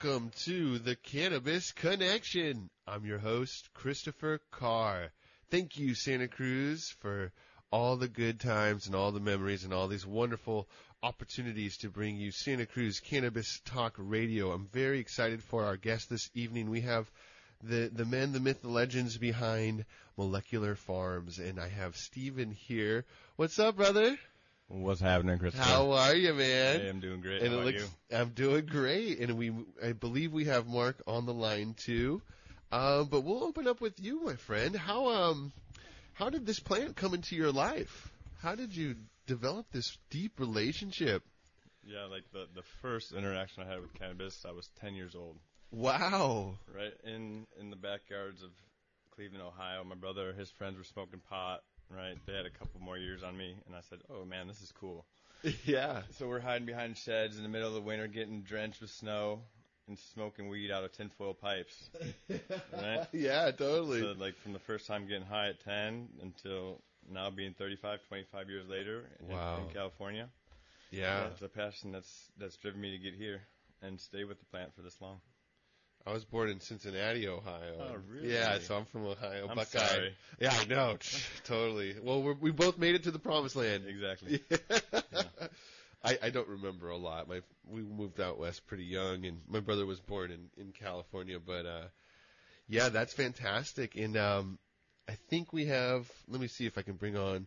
Welcome to the Cannabis Connection. I'm your host, Christopher Carr. Thank you, Santa Cruz, for all the good times and all the memories and all these wonderful opportunities to bring you Santa Cruz Cannabis Talk Radio. I'm very excited for our guest this evening. We have the, the men, the myth, the legends behind Molecular Farms, and I have Steven here. What's up, brother? What's happening, Chris? How are you, man? Hey, I'm doing great. and How it looks, I'm doing great, and we, I believe we have Mark on the line too. Uh, but we'll open up with you, my friend. How um, how did this plant come into your life? How did you develop this deep relationship? Yeah, like the the first interaction I had with cannabis, I was 10 years old. Wow. Right in in the backyards of Cleveland, Ohio. My brother, his friends were smoking pot. Right, they had a couple more years on me, and I said, "Oh man, this is cool." yeah. So we're hiding behind sheds in the middle of the winter, getting drenched with snow, and smoking weed out of tinfoil pipes. Right. yeah, totally. So like from the first time getting high at 10 until now being 35, 25 years later in, Wow. in California. yeah. It's a passion that's that's driven me to get here and stay with the plant for this long. I was born in Cincinnati, Ohio. Oh, really? Yeah, so I'm from Ohio. I'm Buckeye. sorry. Yeah, I know. totally. Well, we're, we both made it to the promised land. Exactly. I, I don't remember a lot. My we moved out west pretty young, and my brother was born in in California. But uh, yeah, that's fantastic. And um, I think we have. Let me see if I can bring on.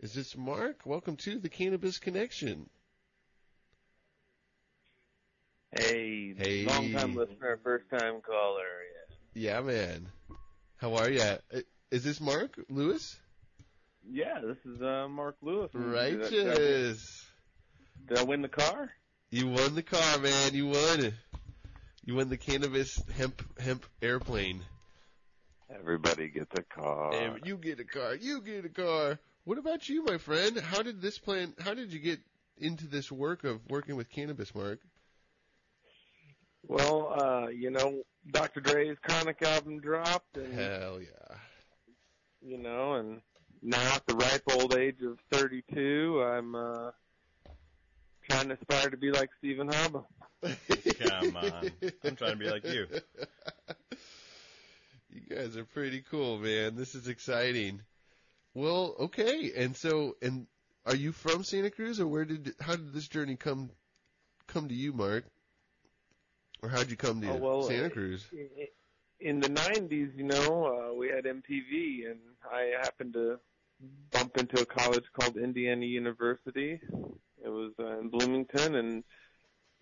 Is this Mark? Welcome to the Cannabis Connection. Hey, Hey. long time listener, first time caller. Yeah. Yeah, man. How are you? Is this Mark Lewis? Yeah, this is uh, Mark Lewis. Did I- Righteous. Did I win the car? You won the car, man. You won. You won the cannabis hemp hemp airplane. Everybody gets a car. And you get a car. You get a car. What about you, my friend? How did this plan? How did you get into this work of working with cannabis, Mark? Well, uh, you know, Dr. Dre's Chronic album dropped, and Hell yeah. you know, and now at the ripe old age of 32, I'm uh, trying to aspire to be like Steven Haba. Come on. I'm trying to be like you. You guys are pretty cool, man. This is exciting. Well, okay. And so, and are you from Santa Cruz, or where did how did this journey come come to you, Mark? Or how'd you come to Oh, well, Santa Cruz? in the 90s, you know, uh, we had MTV, and I happened to bump into a college called Indiana University. It was uh, in Bloomington, and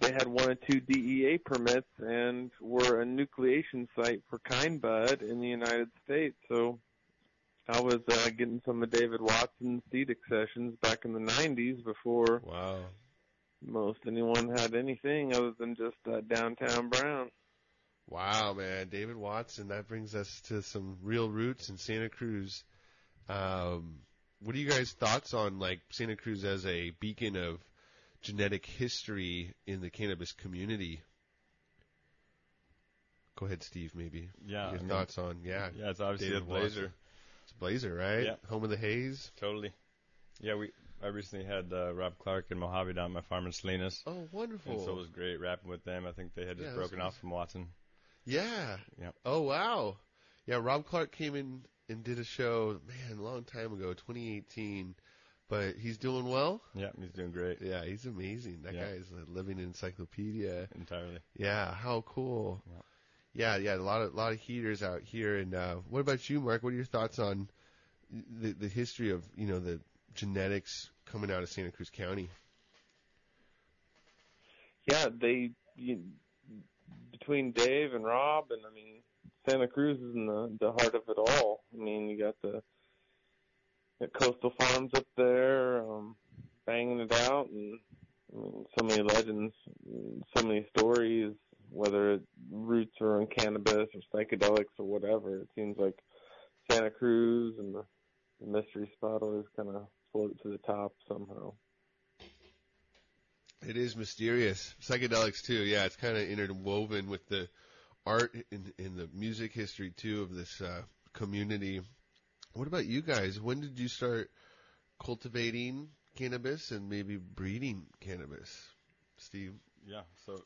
they had one or two DEA permits and were a nucleation site for kind bud in the United States. So I was uh, getting some of David Watson's seed accessions back in the 90s before Wow. Most anyone had anything other than just uh, downtown Brown. Wow, man, David Watson. That brings us to some real roots in Santa Cruz. Um, what are you guys' thoughts on like Santa Cruz as a beacon of genetic history in the cannabis community? Go ahead, Steve. Maybe Yeah. your I mean, thoughts on yeah, yeah, it's obviously David a blazer. Watson. it's Blazer, right? Yeah. Home of the Haze. Totally. Yeah, we. I recently had uh, Rob Clarke and Mojave down at my farm in Salinas. Oh, wonderful. And so it was great rapping with them. I think they had just Yeah, broken off from Watson. Yeah. Yep. Oh wow. Yeah, Rob Clarke came in and did a show, man, a long time ago, 2018. But he's doing well. Yeah, he's doing great. Yeah, he's amazing. That Yeah. guy is a living encyclopedia. Entirely. Yeah, how cool. Yeah. Yeah, yeah, a lot of a lot of heaters out here. And uh, what about you, Mark? What are your thoughts on the the history of you know the genetics coming out of Santa Cruz County? yeah, they you, between Dave and Rob, and I mean Santa Cruz is in the the heart of it all. I mean, you got the, the coastal farms up there, um, banging it out, and I mean, so many legends, so many stories. Whether it roots are in cannabis or psychedelics or whatever, it seems like Santa Cruz and the, the mystery spot always kind of float to the top somehow. It is mysterious. Psychedelics too. Yeah, it's kind of interwoven with the art and, and the music history too of this uh, community. What about you guys? When did you start cultivating cannabis and maybe breeding cannabis, Steve? Yeah. So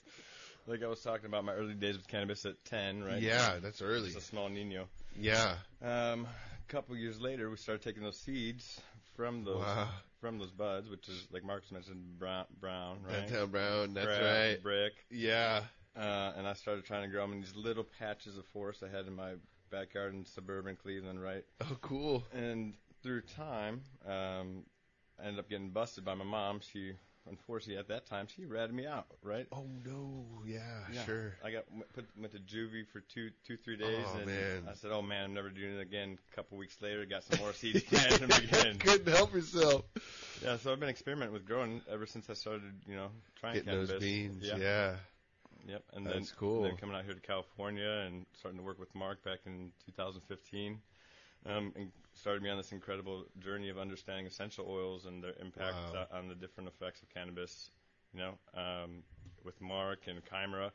like I was talking about my early days with cannabis at 10, right? Yeah, that's early. Just a small Nino. Yeah. Um, a couple years later, we started taking those seeds from those Wow. from those buds, which is like Marcus mentioned, brown, brown right? Downtown Brown. That's Crab, right. Brick. Yeah. Uh, and I started trying to grow them in these little patches of forest I had in my backyard in suburban Cleveland, right? Oh, cool. And through time, um, I ended up getting busted by my mom. She, unfortunately, at that time, she ratted me out, right? Oh no. Yeah. Yeah. Sure. I got went- put went to juvie for two two three days, Oh, and man. I said, "Oh man, I'm never doing it again." A couple weeks later, got some more seeds and again. Couldn't help yourself. Yeah, so I've been experimenting with growing ever since I started, you know, trying Getting cannabis. those beans. Yeah. Yeah. Yep. And That's then, cool. Then coming out here to California and starting to work with Mark back in 2015, um, and started me on this incredible journey of understanding essential oils and their impact Wow. uh, on the different effects of cannabis. You know, um, with Mark and Chimera,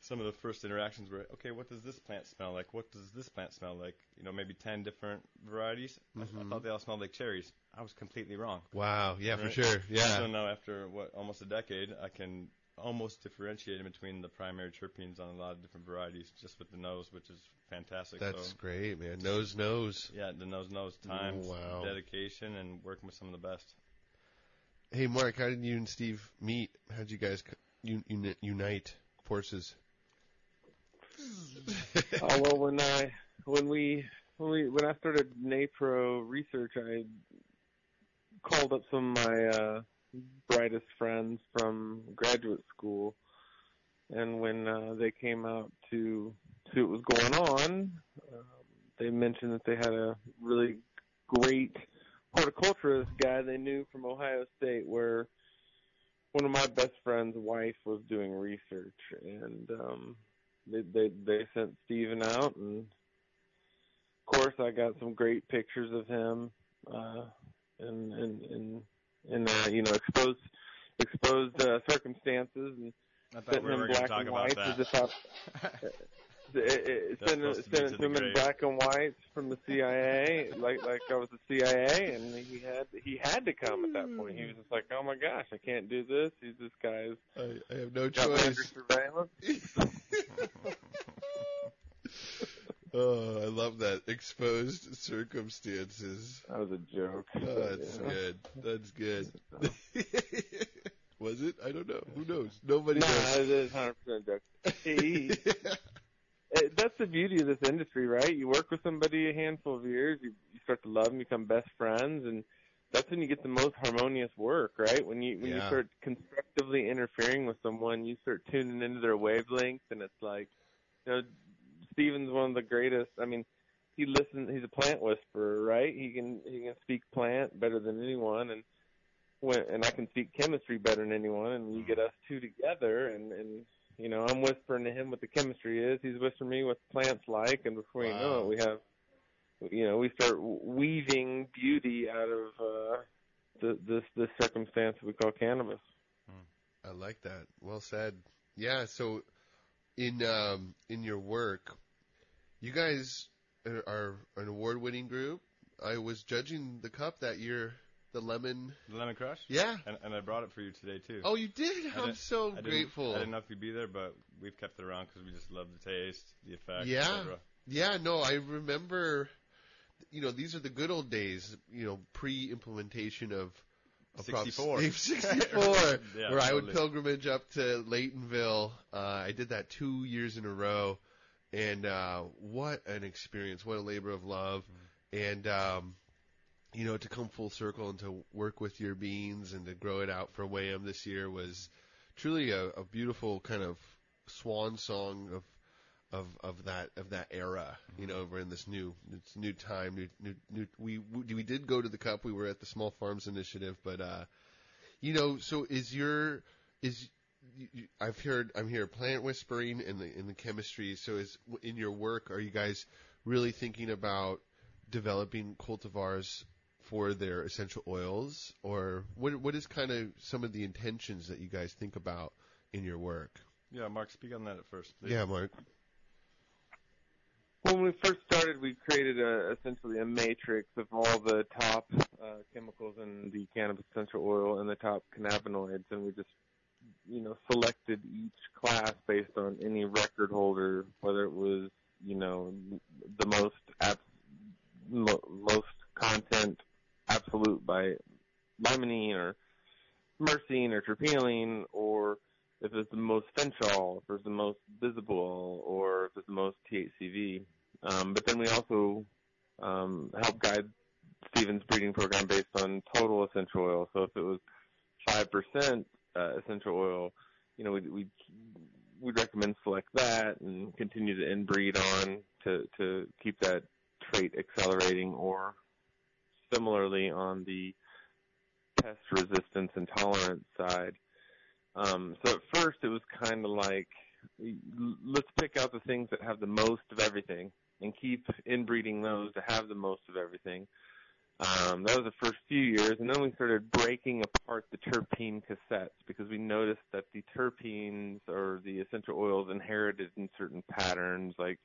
some of the first interactions were, okay, what does this plant smell like? What does this plant smell like? You know, maybe 10 different varieties. I, I Mhm. thought they all smelled like cherries. I was completely wrong. Wow. Yeah, for sure. Yeah. So now, after what almost a decade, I can almost differentiating between the primary terpenes on a lot of different varieties just with the nose, which is fantastic. That's so, great, man. Nose nose. yeah, the nose nose. time, Wow. dedication, and working with some of the best. Hey, Mark, how did you and Steve meet? How did you guys c- un- unite forces? oh well, when I when we when we when I started NAPRO research, I called up some of my uh, brightest friends from graduate school, and when uh, they came out to see what was going on, um, they mentioned that they had a really great horticulturist guy they knew from Ohio State, where one of my best friend's wife was doing research, and um, they they they sent Steven out, and of course I got some great pictures of him, uh, and and and and uh, you know exposed exposed uh, circumstances and I thought sent we him were going to black and about whites that. as if I it, it, That's sent it, supposed to be sent to it the to him in black and whites from the CIA, like like I was the CIA, and he had he had to come at that point. He was just like, oh my gosh, I can't do this. He's this guy's I, I have no got under choice. surveillance. oh, I love that. Exposed circumstances. That was a joke. Oh, that's Yeah. good. That's good. Was it? I don't know. Who knows? Nobody Nah, knows. it is 100% a joke. He- it, that's the beauty of this industry, right? You work with somebody a handful of years, you, you start to love them, become best friends, and that's when you get the most harmonious work, right? When you when you start constructively interfering with someone, you start tuning into their wavelength, and it's like, you know, Steven's one of the greatest. I mean, he listens. He's a plant whisperer, right? He can he can speak plant better than anyone, and when and I can speak chemistry better than anyone. And you get us two together, and and you know, I'm whispering to him what the chemistry is. He's whispering me what the plant's like, and before you know it, we have, you know, we start weaving beauty out of uh, the, this this circumstance we call cannabis. I like that. Well said. Yeah. So, in um, in your work, you guys are, an award-winning group. I was judging the cup that year, the lemon. The Lemon Crush? Yeah. And, and I brought it for you today, too. Oh, you did. I'm so I grateful. I didn't know if you'd be there, but we've kept it around because we just love the taste, the effect, Yeah. Yeah, no, I remember. You know, these are the good old days. You know, pre-implementation of. of Prop 64. 64, Yeah, where I would totally. pilgrimage up to Laytonville. Uh, I did that two years in a row, and uh, what an experience! What a labor of love, and um, you know, to come full circle and to work with your beans and to grow it out for Wham this year was truly a, a beautiful kind of swan song of of of that of that era. You know, we're in this new it's new time, new new new. We we we did go to the cup. We were at the Small Farms Initiative, but uh, you know, so is your is you- you- I've heard I'm here plant whispering in the in the chemistry. So is in your work, are you guys really thinking about developing cultivars for their essential oils, or what what is kind of some of the intentions that you guys think about in your work? Yeah, Mark, speak on that at first, please. Yeah, Mark. When we first started, we created a, essentially a matrix of all the top uh, chemicals in the cannabis essential oil and the top cannabinoids, and we just you know, selected each class based on any record holder, whether it was, you know, the most mo- most content absolute by limonene or myrcene or terpinolene, or if it's the most fenchol, if it's the most bisabolol, or if it's the most THCV. Um, but then we also um, help guide Steven's breeding program based on total essential oil. So if it was five percent uh, essential oil, you know, we'd, we'd we'd recommend select that and continue to inbreed on to to keep that trait accelerating, or similarly on the pest resistance and tolerance side. Um, so at first it was kind of like, let's pick out the things that have the most of everything and keep inbreeding those to have the most of everything. Um, that was the first few years, and then we started breaking apart the terpene cassettes because we noticed that the terpenes or the essential oils inherited in certain patterns, like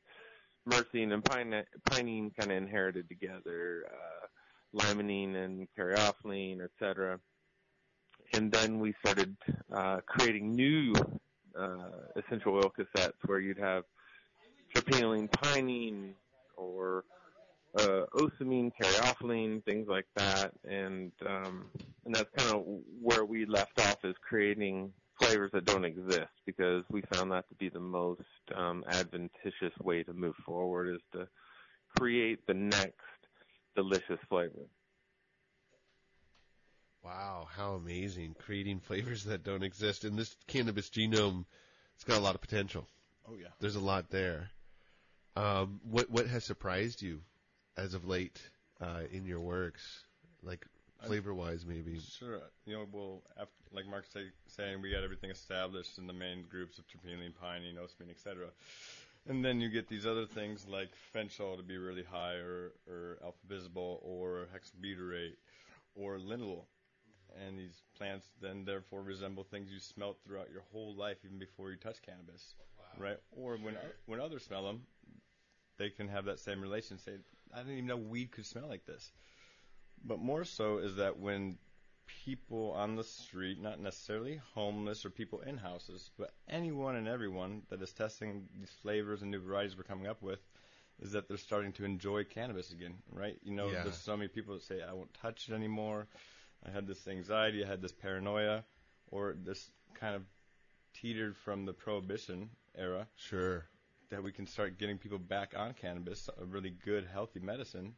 myrcene and pine, pinene kind of inherited together, uh, limonene and caryophyllene, etc. And then we started uh, creating new uh, essential oil cassettes where you'd have terpinolene, pinene, or uh, ocimene, caryophyllene, things like that, and um, and that's kind of where we left off is creating flavors that don't exist because we found that to be the most um, adventitious way to move forward is to create the next delicious flavor. Wow, how amazing! Creating flavors that don't exist, and this cannabis genome, it's got a lot of potential. Oh yeah. There's a lot there. Um, what what has surprised you as of late uh, in your works, like flavor wise, maybe? Sure. You know, well, after, like Mark's say, saying, we got everything established in the main groups of terpinolene, pinene, ocimene, etc. And then you get these other things like fenchol to be really high, or, or alpha bisabolol, or hexyl butyrate, or linalool. And these plants then therefore resemble things you smelt throughout your whole life, even before you touch cannabis, wow. right? Or when when others smell them, they can have that same relation. Say, I didn't even know weed could smell like this. But more so is that when people on the street, not necessarily homeless or people in houses, but anyone and everyone that is testing these flavors and new varieties we're coming up with, is that they're starting to enjoy cannabis again, right? You know, yeah. there's so many people that say, I won't touch it anymore. I had this anxiety, I had this paranoia, or this kind of teetered from the prohibition era. Sure. That we can start getting people back on cannabis, a really good, healthy medicine.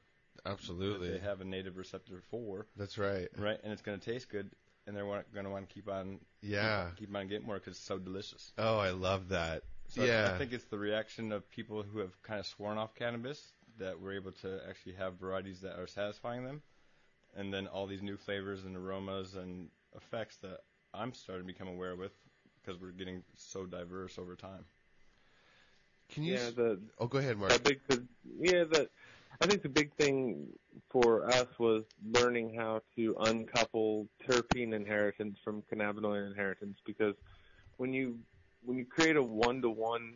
Absolutely. They have a native receptor for. That's right. Right, and it's going to taste good, and they're going to want to keep on. Yeah. Keep, keep on getting more because it's so delicious. Oh, I love that. So yeah. I, I think it's the reaction of people who have kind of sworn off cannabis that we're able to actually have varieties that are satisfying them and then all these new flavors and aromas and effects that I'm starting to become aware with because we're getting so diverse over time. Can you? Yeah, the oh, go ahead, Mark. Big, the, yeah, the I think the big thing for us was learning how to uncouple terpene inheritance from cannabinoid inheritance because when you when you create a one to one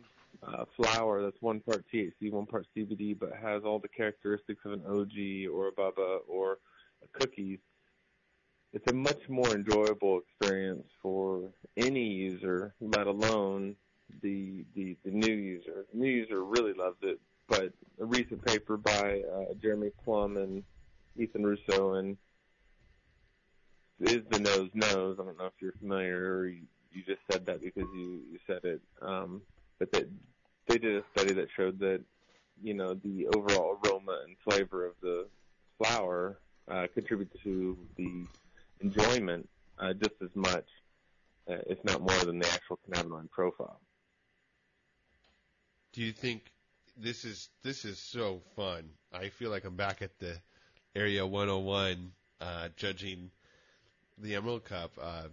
flower that's one part THC, one part CBD, but has all the characteristics of an OG or a Bubba or a cookies, it's a much more enjoyable experience for any user, let alone the the, the new user. The new user really loves it, but a recent paper by uh, Jeremy Plumb and Ethan Russo and is the nose nose. I don't know if you're familiar or you, you just said that because you, you said it. Um, but they, they did a study that showed that, you know, the overall aroma and flavor of the flower uh, contribute to the enjoyment uh, just as much, uh, if not more, than the actual cannabinoid profile. Do you think this is this is so fun? I feel like I'm back at the Area 101 uh, judging the Emerald Cup. Uh,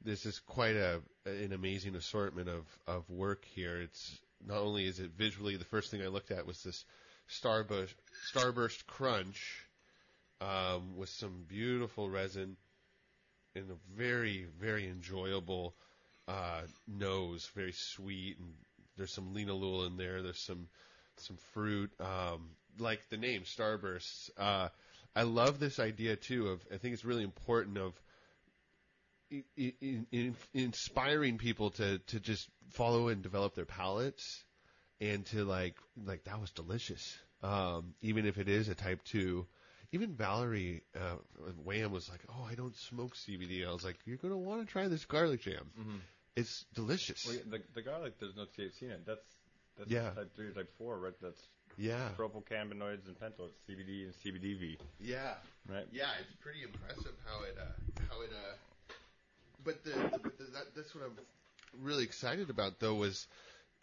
this is quite a an amazing assortment of of work here. It's not only is it visually the first thing I looked at was this starburst starburst crunch um, with some beautiful resin and a very, very enjoyable uh, nose, very sweet, and there's some linalool in there. There's some some fruit, um, like the name Starbursts. Uh, I love this idea too of. I think it's really important of in, in, in, inspiring people to to just follow and develop their palates, and to like like that was delicious. Um, even if it is a type two, even Valerie uh, Wham was like, "Oh, I don't smoke CBD." I was like, "You're gonna want to try this garlic jam. Mm-hmm. It's delicious." Well, the, the garlic, there's no THC in it. That's that's Yeah. type three or type four, right? That's yeah, propocannabinoids and pentyl. CBD and CBDV, yeah. right? Yeah, it's pretty impressive how it uh, how it uh. But the, but the that, that's what I'm really excited about though was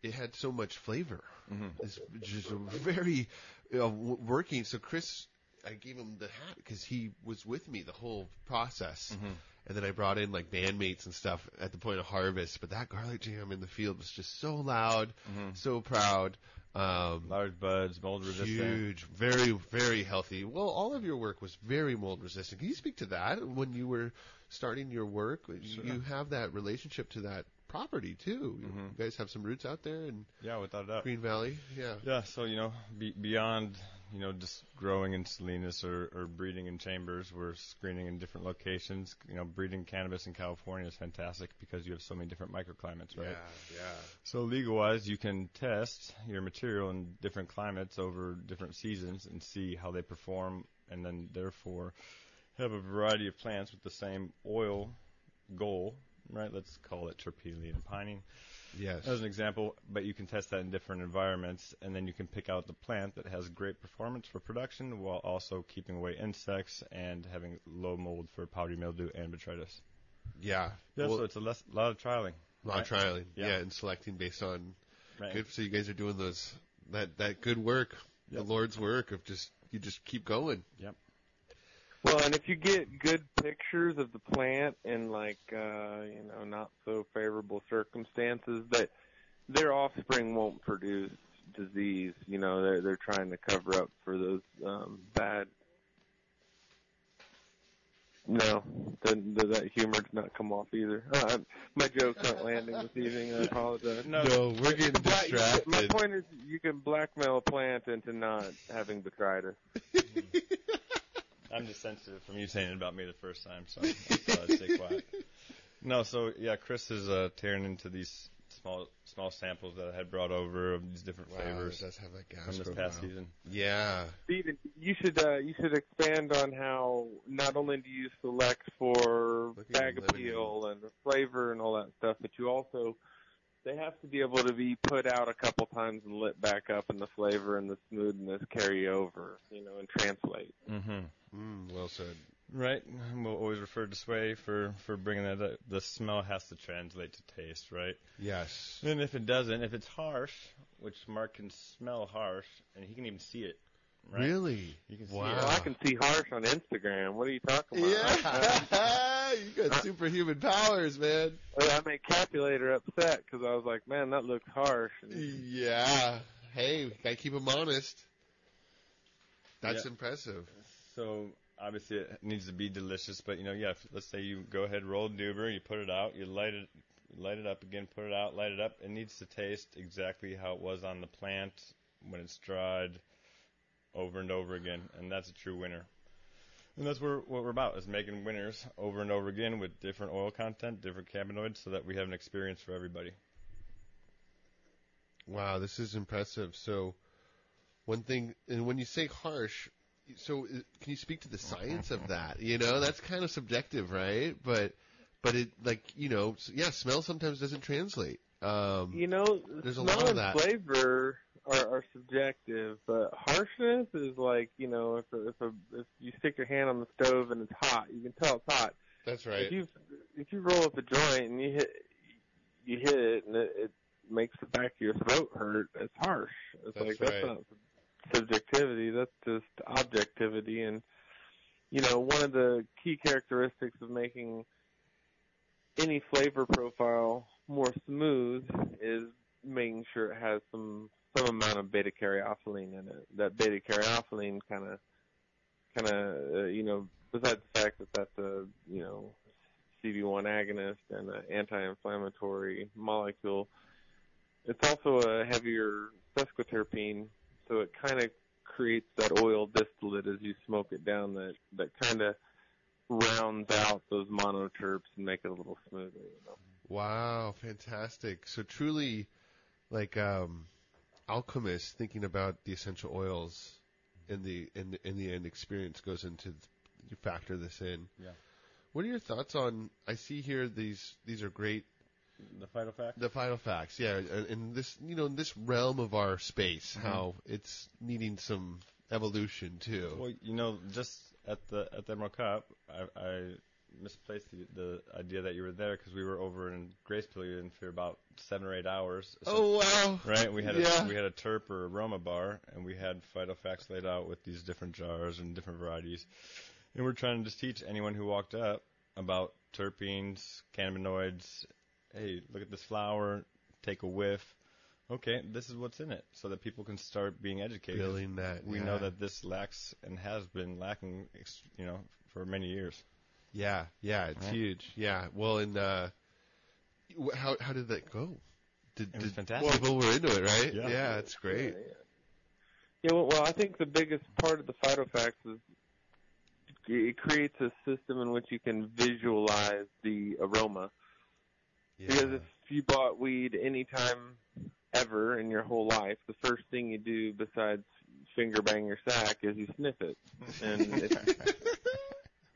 it had so much flavor. Mm-hmm. It's just a very uh, w- working. So Chris, I gave him the hat because he was with me the whole process. Mm-hmm. And then I brought in like bandmates and stuff at the point of harvest. But that garlic jam in the field was just so loud, Mm-hmm. so proud. Um, Large buds, mold resistant. Huge, very, very healthy. Well, all of your work was very mold resistant. Can you speak to that when you were starting your work? You- You have that relationship to that property too. You Mhm. guys have some roots out there in Yeah, without a doubt. Green Valley. Yeah. Yeah, so you know, be, beyond you know just growing in Salinas or, or breeding in chambers, we're screening in different locations. You know, breeding cannabis in California is fantastic because you have so many different microclimates, right? yeah. So legal wise, you can test your material in different climates over different seasons and see how they perform, and then therefore have a variety of plants with the same oil goal, right? Let's call it terpene and pining Yes. as an example, but you can test that in different environments, and then you can pick out the plant that has great performance for production while also keeping away insects and having low mold for powdery mildew and botrytis. Yeah. Yeah, Well, so it's a less, lot of trialing. a lot of trialing. Yeah. Yeah. and selecting based on Right. good. So you guys are doing those that that good work, the Lord's work of just you just keep going. Well, and if you get good pictures of the plant in like uh, you know not so favorable circumstances, that their offspring won't produce disease. You know, they're they're trying to cover up for those um, bad. No, then does that humor did not come off either. Uh, my joke's not landing this evening. I apologize. No, we're getting distracted. My point is, you can blackmail a plant into not having botrytis. I'm just sensitive from you saying it about me the first time, so I thought I'd stay quiet. No, so yeah, Chris is uh, tearing into these small small samples that I had brought over of these different Wow, flavors does have that gas from this profile. past season. Yeah. Steven, you should uh, you should expand on how not only do you select for Look at bag your appeal and the flavor and all that stuff, but you also they have to be able to be put out a couple times and lit back up, and the flavor and the smoothness carry over, you know, and translate. Mm-hmm. Mm, well said. Right. We'll always refer to sway for for bringing that. up. The smell has to translate to taste, right? Yes. And if it doesn't, if it's harsh, which Mark can smell harsh, and he can even see it. Right? Really? You can see Wow. it. Well, I can see harsh on Instagram. What are you talking about? Yeah, you got superhuman powers, man. I made Capulator upset because I was like, man, that looks harsh. And Yeah. Hey, gotta keep them honest. That's Yeah. impressive. So obviously it needs to be delicious, but you know, yeah. If, let's say you go ahead, roll Duber, you put it out, you light it, light it up again, put it out, light it up. It needs to taste exactly how it was on the plant when it's dried, over and over again, and that's a true winner. And that's what what we're about is making winners over and over again with different oil content, different cannabinoids, so that we have an experience for everybody. Wow, this is impressive. So, one thing, and when you say harsh, so uh, can you speak to the science of that? You know, that's kind of subjective, right? But, but it like you know, yeah, smell sometimes doesn't translate. Um, You know, There's a smell lot of and that. flavor are, are subjective, but harshness is like you know, if a, if a, if you stick your hand on the stove and it's hot, you can tell it's hot. that's right. If you if you roll up a joint and you hit you hit it and it, it makes the back of your throat hurt, it's harsh. It's That's like that's right. not subjectivity, that's just objectivity. And you know, one of the key characteristics of making any flavor profile more smooth is making sure it has some some amount of beta caryophyllene in it. That beta caryophyllene kind of kind of uh, you know besides the fact that that's a you know CB1 agonist and an anti-inflammatory molecule, it's also a heavier sesquiterpene, so it kind of creates that oil distillate as you smoke it down that that kind of rounds out those monoterps and make it a little smoother. You know? Wow, fantastic. So truly, like um, alchemists thinking about the essential oils in the in the, in the end experience goes into you factor this in. Yeah. What are your thoughts on? I see here these these are great. The final facts. The final facts, yeah, uh, and, and this you know in this realm of our space, mm-hmm. how it's needing some evolution too. Well, you know, just at the at the Emerald Cup, I, I misplaced the, the idea that you were there because we were over in Grace Pavilion for about seven or eight hours. So- oh wow! Right, we had Yeah. a we had a terp or aroma bar, and we had phytofacts laid out with these different jars and different varieties, and we're trying to just teach anyone who walked up about terpenes, cannabinoids. Hey, look at this flower. Take a whiff. Okay, this is what's in it, so that people can start being educated. Feeling that we yeah. know that this lacks and has been lacking, you know, for many years. Yeah, yeah, it's Right. huge. Yeah, well, and uh, how how did that go? Did, It was did fantastic. People were into it, right? Yeah. it's great. Yeah, yeah. Yeah, well, well, I think the biggest part of the phytofacts is it creates a system in which you can visualize the aroma. Yeah. Because if you bought weed anytime ever in your whole life, the first thing you do besides finger bang your sack is you sniff it. And if,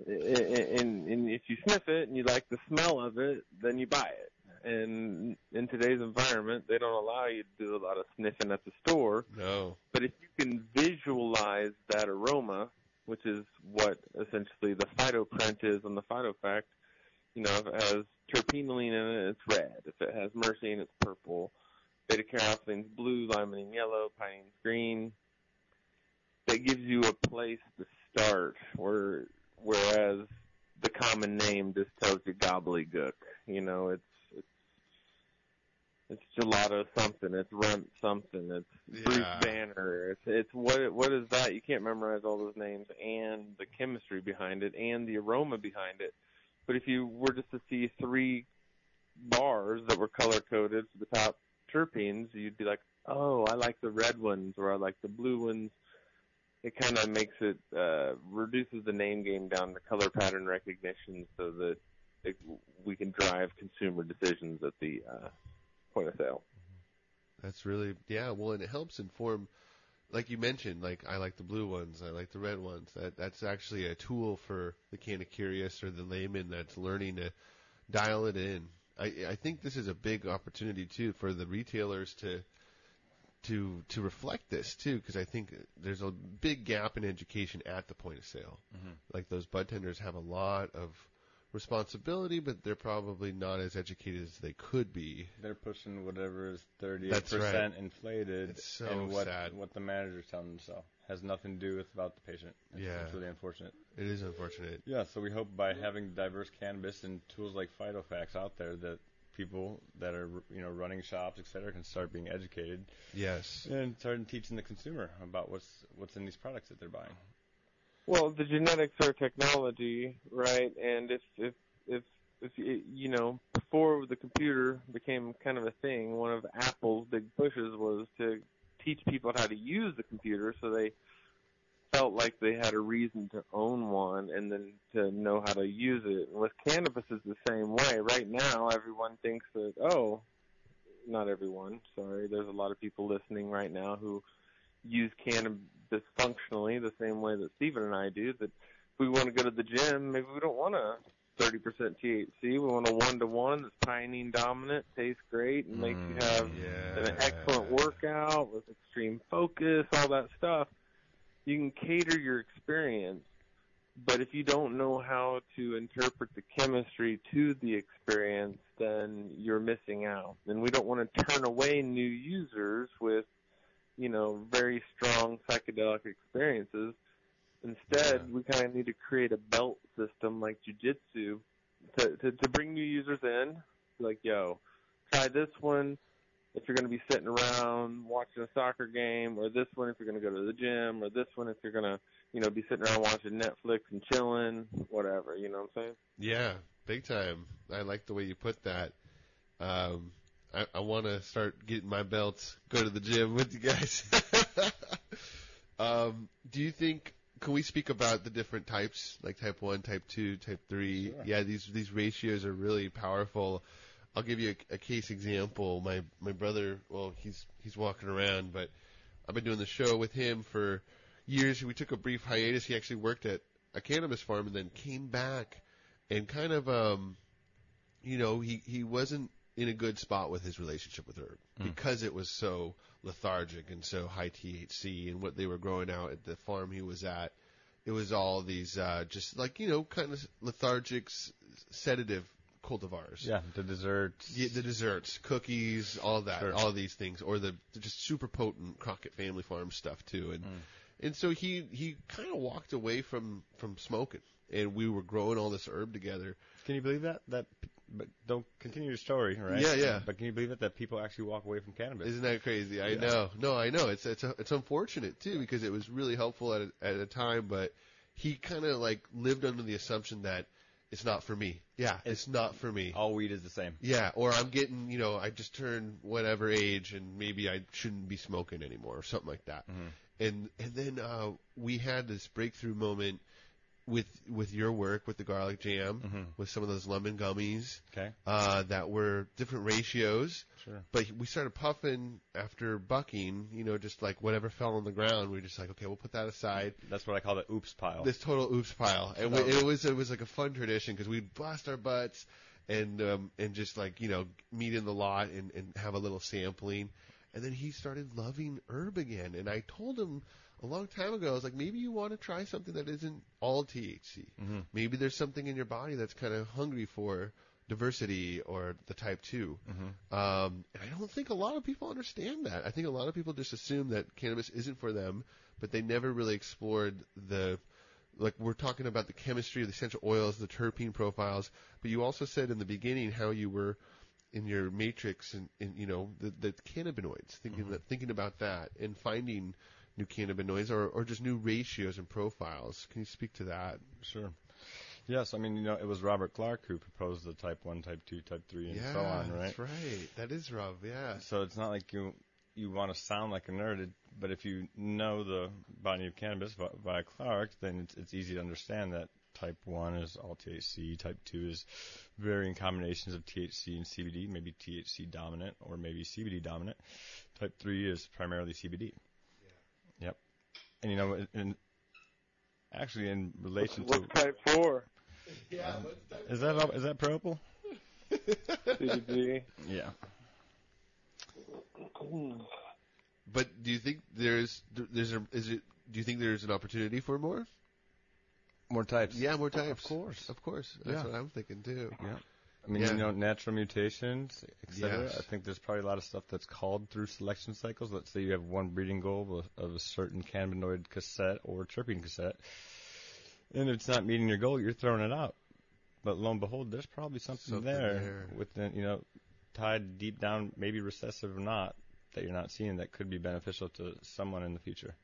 and, and if you sniff it and you like the smell of it, then you buy it. And in today's environment, they don't allow you to do a lot of sniffing at the store. no. But if you can visualize that aroma, which is what essentially the phytoprint is on the phytofact, you know, if it has terpinolene in it, it's red. If it has myrcene, it's purple. Beta carotene's blue, limonene yellow, pinene's green. That gives you a place to start, where, whereas the common name just tells you gobbledygook. You know, it's it's it's gelato something, it's runt something, it's Bruce Banner. It's it's what what is that? You can't memorize all those names and the chemistry behind it and the aroma behind it. But if you were just to see three bars that were color coded for the top terpenes, you'd be like, "Oh, I like the red ones or I like the blue ones." It kind of makes it uh, reduces the name game down to color pattern recognition, so that it, we can drive consumer decisions at the uh, point of sale. That's really yeah. Well, and it helps inform, like you mentioned, like I like the blue ones, I like the red ones. That that's actually a tool for the kind of curious or the layman that's learning to dial it in. I I think this is a big opportunity too for the retailers to to to reflect this too, because I think there's a big gap in education at the point of sale. Mhm. Like those bud tenders have a lot of responsibility, but they're probably not as educated as they could be. They're pushing whatever is 38% That's right. inflated, It's so and what sad. what the manager's telling them to sell has nothing to do with about the patient. It's, Yeah. it's really unfortunate. It is unfortunate. Yeah, so we hope by having diverse cannabis and tools like phytofacts out there that people that are you know running shops, et cetera, can start being educated Yes. and start teaching the consumer about what's what's in these products that they're buying. Well, the genetics are technology, right? And if if if if you know before the computer became kind of a thing, one of Apple's big pushes was to teach people how to use the computer, so they felt like they had a reason to own one and then to know how to use it. And with cannabis, is the same way. Right now, everyone thinks that oh, not everyone. Sorry, there's a lot of people listening right now who use cannabis functionally the same way that Steven and I do. That if we want to go to the gym, maybe we don't want a 30% THC. We want a one to one that's pinene dominant, tastes great, and makes you mm, have Yeah. an excellent workout with extreme focus, all that stuff. You can cater your experience, but if you don't know how to interpret the chemistry to the experience, then you're missing out. And we don't want to turn away new users with, you know, very strong psychedelic experiences. Instead, Yeah. we kind of need to create a belt system like jujitsu to, to to bring new users in. Like, yo, try this one if you're going to be sitting around watching a soccer game, or this one if you're going to go to the gym, or this one if you're going to, you know, be sitting around watching Netflix and chilling, whatever. You know what I'm saying? Yeah, big time. I like the way you put that. Um, I, I want to start getting my belts, go to the gym with you guys. um, do you think can we speak about the different types, like type one, type two, type three? Sure. Yeah, these these ratios are really powerful. I'll give you a, a case example. My my brother, well, he's he's walking around, but I've been doing the show with him for years. We took a brief hiatus. He actually worked at a cannabis farm and then came back and kind of um you know, he he wasn't in a good spot with his relationship with herb Mm. because it was so lethargic and so high THC and what they were growing out at the farm he was at. It was all these uh just like, you know, kind of lethargic s- sedative cultivars. Yeah, the desserts. Yeah, the desserts, cookies, all that, Sure. all these things, or the, the just super potent Crockett Family Farm stuff too, and Mm. and so he he kind of walked away from from smoking, and we were growing all this herb together. Can you believe that? That, but don't continue your story, right? Yeah, yeah. But can you believe it that people actually walk away from cannabis? Isn't that crazy? I Yeah. know, no, I know. It's it's it's unfortunate too because it was really helpful at a, at a time, but he kind of like lived under the assumption that it's not for me. Yeah, it's not for me. All weed is the same. Yeah, or I'm getting, you know, I just turned whatever age and maybe I shouldn't be smoking anymore or something like that. Mhm. And and then uh we had this breakthrough moment with with your work with the garlic jam, Mhm. with some of those lemon gummies Okay. uh that were different ratios, Sure. but we started puffing after bucking, you know, just like whatever fell on the ground, we were just like, okay, we'll put that aside That's what I call the oops pile. this total oops pile, and we, it was it was like a fun tradition because we'd bust our butts and um, and just like you know meet in the lot and, and have a little sampling, and then he started loving herb again, and I told him a long time ago I was like maybe you want to try something that isn't all THC, Mhm. maybe there's something in your body that's kind of hungry for diversity or the type 2 Mhm. um, and I don't think a lot of people understand that. I think a lot of people just assume that cannabis isn't for them, but they never really explored the like we're talking about the chemistry of the essential oils, the terpene profiles, but you also said in the beginning how you were in your matrix and, and you know the, the cannabinoids, thinking that thinking about that and finding new cannabinoids or, or just new ratios and profiles. Can you speak to that? Sure. Yes, I mean, you know, it was Robert Clarke who proposed the type 1, type 2, type 3, and yeah, so on, right? that's right. That is Rob. Yeah. So it's not like you you want to sound like a nerd, but if you know the body of cannabis vi- via Clarke, then it's, it's easy to understand that type 1 is all THC, type 2 is varying combinations of THC and CBD, maybe THC dominant or maybe CBD dominant. Type 3 is primarily CBD. Yep. And you know, in, in actually in relation What's to type four? Yeah. is that is that purple? Yeah. But do you think there's there's a is it do you think there's an opportunity for more? More types. Yeah, more types. Of course. Of course. That's Yeah. what I'm thinking too. Yeah. I mean, Yeah. you know, natural mutations, etc. Yes. I think there's probably a lot of stuff that's called through selection cycles. Let's say you have one breeding goal of, of a certain cannabinoid cassette or terpene cassette, and if it's not meeting your goal, you're throwing it out. But lo and behold, there's probably something, Something there, there. within, you know, tied deep down, maybe recessive or not, that you're not seeing that could be beneficial to someone in the future.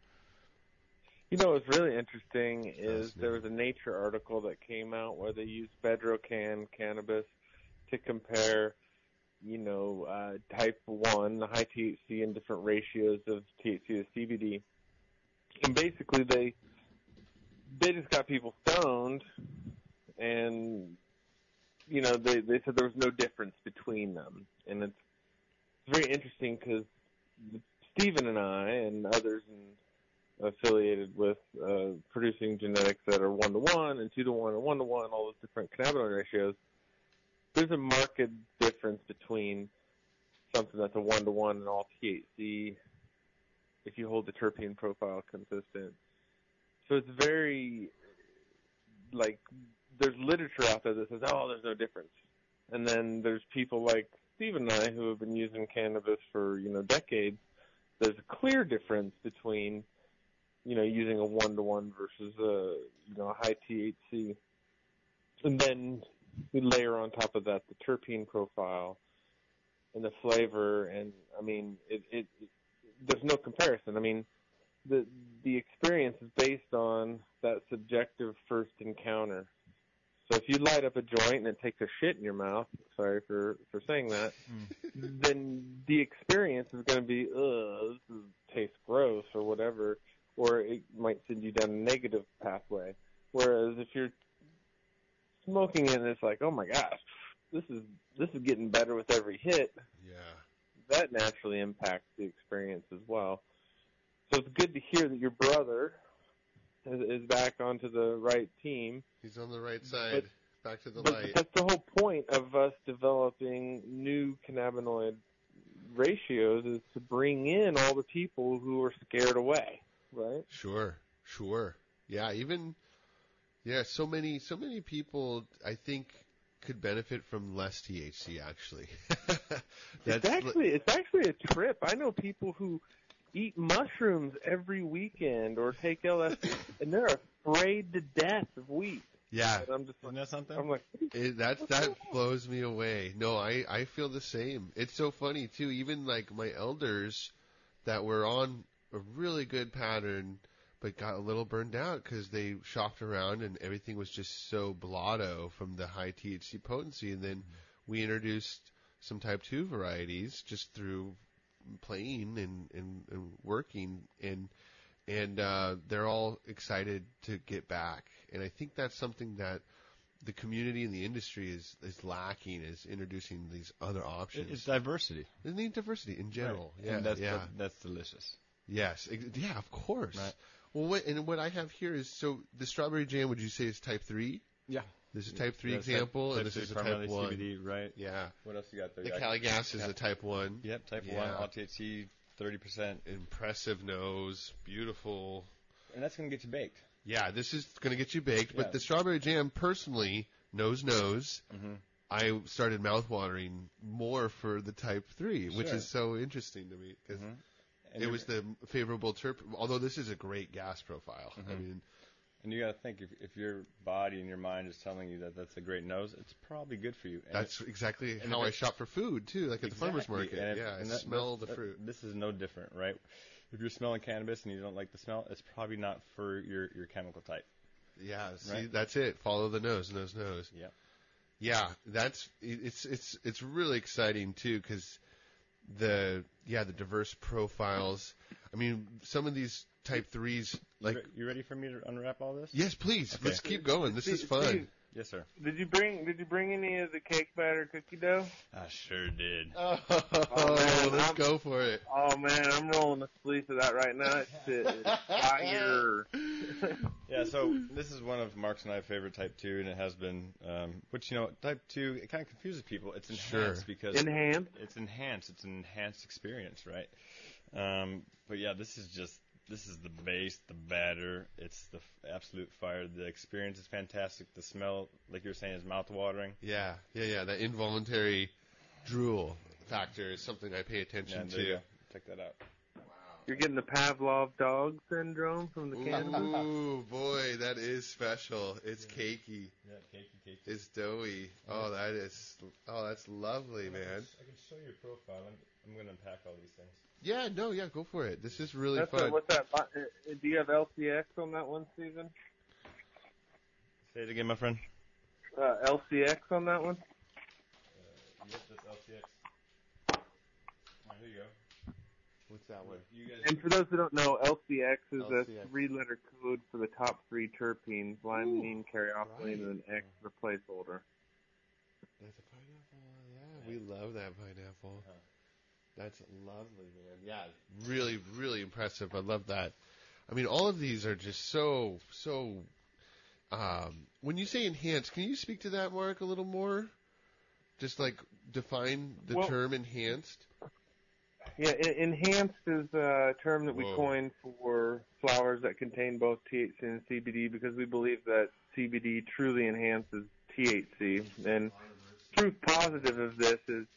You know what's really interesting is there was a Nature article that came out where they used Bedrocan cannabis to compare, you know, uh, type one, the high THC and different ratios of THC to CBD, and basically they they just got people stoned, and you know they they said there was no difference between them, and it's very interesting because Steven and I and others in affiliated with uh, producing genetics that are one to one and two to one and one to one, all those different cannabinoid ratios. There's a marked difference between something that's a one to one and all THC if you hold the terpene profile consistent. So it's very like there's literature out there that says, oh, there's no difference, and then there's people like Steve and I who have been using cannabis for you know decades. There's a clear difference between you know, using a one to one versus a you know a high THC, and then we layer on top of that the terpene profile and the flavor, and I mean, it, it, it there's no comparison. I mean, the the experience is based on that subjective first encounter. So if you light up a joint and it takes a shit in your mouth, sorry for for saying that, mm. then the experience is going to be, ugh, this is, tastes gross or whatever. or it might send you down a negative pathway. Whereas if you're smoking it and it's like, oh my gosh, this is this is getting better with every hit, Yeah. that naturally impacts the experience as well. So it's good to hear that your brother is, is back onto the right team. He's on the right side. Back to the But light. that's the whole point of us developing new cannabinoid ratios is to bring in all the people who are scared away, right? Sure, sure. Yeah, even yeah, so many so many people I think could benefit from less THC actually. it's actually it's actually a trip. I know people who eat mushrooms every weekend or take LSD and they're afraid to death of weed. yeah, And I'm just Isn't that something? I'm like, it, that that blows me away. No, I I feel the same. It's so funny too. Even like my elders that were on a really good pattern, but got a little burned out because they shopped around and everything was just so blotto from the high THC potency. And then we introduced some type two varieties just through playing and and, and working and and uh, they're all excited to get back. And I think that's something that the community and the industry is is lacking is introducing these other options. It's diversity. They need diversity in general. Right. Yeah, and that's yeah, that- that's delicious. yes, yeah, of course. Right. Well, what, and what I have here is so the strawberry jam. Would you say is type three? Yeah. This is type three That's example, type and this is a primarily type one. CBD, right? Yeah, What else you got there? the You got- Cali gas is yeah. a type one. Yep, type Yeah. one, all THC, thirty percent, Impressive nose, beautiful. and that's gonna get you baked. Yeah, this is going to get you baked. Yeah. But the strawberry jam, personally, nose nose. Mm-hmm. I started mouth watering more for the type three, which is so interesting to me because Mhm. it was the favorable terp. Although this is a great gas profile. I Mhm. mean, And you got to think if if your body and your mind is telling you that that's a great nose, it's probably good for you. And that's exactly and how I shop for food too, like at the farmers market. And if- yeah, I and that- smell that- the fruit. This is no different, right? If you're smelling cannabis and you don't like the smell, it's probably not for your your chemical type. Yeah, see, Right. that's it. Follow the nose, nose, nose. Yeah, Yeah, that's it's it's it's really exciting too because the yeah the diverse profiles. I mean, some of these type threes Like, you, ready for me to unwrap all this? yes, please Okay. let's keep going. This is fun. Steve, Yes, sir. Did you bring Did you bring any of the cake batter cookie dough? I sure did. Oh, man, let's I'm- go for it. Oh man, I'm rolling the sleeve of that right now. It's fire. Yeah, so this is one of Mark's and I favorite type two, and it has been. Um, which you know, type two, it kind of confuses people. It's enhanced Sure. because Enhanced. it's enhanced. It's an enhanced experience, right? Um, but yeah, this is just this is the base, the batter. It's the f- absolute fire. The experience is fantastic. The smell, like you were saying, is mouth watering. Yeah, yeah, yeah. That involuntary drool factor is something I pay Yeah, attention there you to. go. Check that out. Wow. You're getting the Pavlov dog syndrome from the cannabis. Ooh, boy, that is special. It's cakey. Yeah, cakey, cakey. It's doughy. Oh, that is. Oh, that's lovely, man. I can show you a profile. I'm, I'm going to unpack all these things. Yeah, no, yeah, go for it. This is really That's a, fun. what's that? uh, uh, Do you have LCX on that one, Steven? Say it again, my friend. Uh, LCX on that one? Yep, that's LCX. Alright, here you go. What's that one? You guys. And for those who don't know, LCX is LCX. a three-letter code for the top three terpenes: limonene, caryophyllene, right. and an X for placeholder. That's a pineapple. Yeah, we love that pineapple. Huh. That's lovely, man. Yeah, really, really impressive. I love that. I mean, all of these are just so, so. Um, when you say enhanced, can you speak to that, Mark, a little more? Just like define the Well- term enhanced. Yeah, enhanced is a term that we Whoa. coined for flowers that contain both THC and CBD because we believe that CBD truly enhances THC. And proof positive of this is